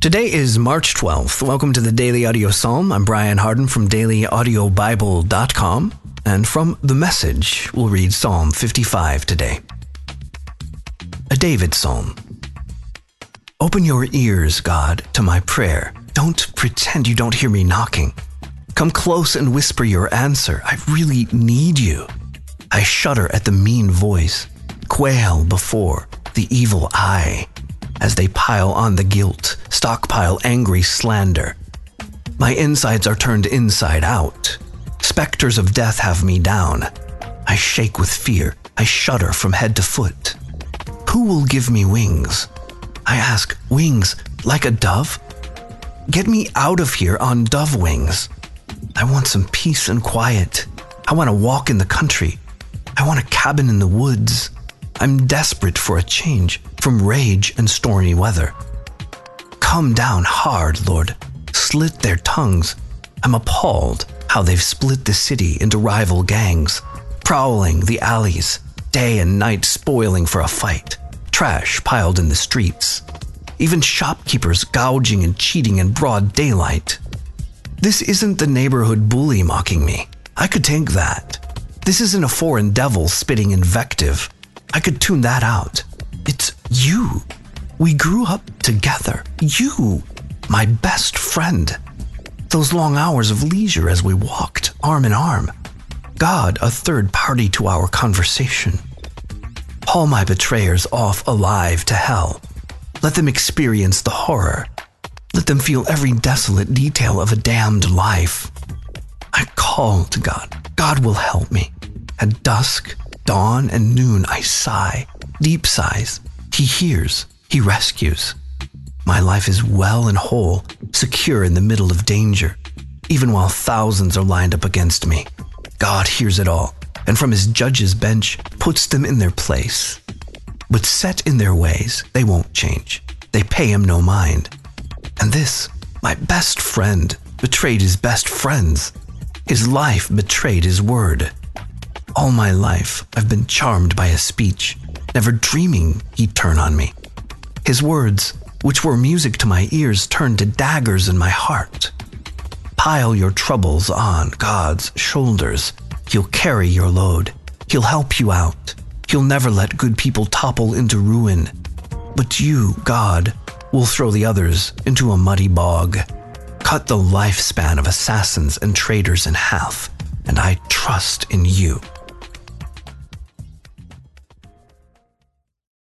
Today is March 12th. Welcome to the Daily Audio Psalm. I'm Brian Hardin from dailyaudiobible.com. And from the message, we'll read Psalm 55 today. A David Psalm. Open your ears, God, to my prayer. Don't pretend you don't hear me knocking. Come close and whisper your answer. I really need you. I shudder at the mean voice, quail before the evil eye as they pile on the guilt, stockpile angry slander. My insides are turned inside out. Specters of death have me down. I shake with fear. I shudder from head to foot. Who will give me wings? I ask, wings like a dove? Get me out of here on dove wings. I want some peace and quiet. I want to walk in the country. I want a cabin in the woods. I'm desperate for a change from rage and stormy weather. Come down hard, Lord. Slit their tongues. I'm appalled how they've split the city into rival gangs, prowling the alleys, day and night spoiling for a fight, trash piled in the streets, even shopkeepers gouging and cheating in broad daylight. This isn't the neighborhood bully mocking me. I could take that. This isn't a foreign devil spitting invective. I could tune that out. It's you. We grew up together. You, my best friend. Those long hours of leisure as we walked arm in arm. God, a third party to our conversation. Haul my betrayers off alive to hell. Let them experience the horror. Let them feel every desolate detail of a damned life. I call to God. God will help me. At dusk, dawn, and noon, I sigh, deep sighs. He hears, He rescues. My life is well and whole, secure in the middle of danger, even while thousands are lined up against me. God hears it all, and from His judge's bench puts them in their place. But set in their ways, they won't change. They pay Him no mind. And this, my best friend, betrayed his best friends. His life betrayed his word. All my life, I've been charmed by his speech, never dreaming he'd turn on me. His words, which were music to my ears, turned to daggers in my heart. Pile your troubles on God's shoulders. He'll carry your load. He'll help you out. He'll never let good people topple into ruin. But you, God, will throw the others into a muddy bog. Cut the lifespan of assassins and traitors in half, and I trust in you.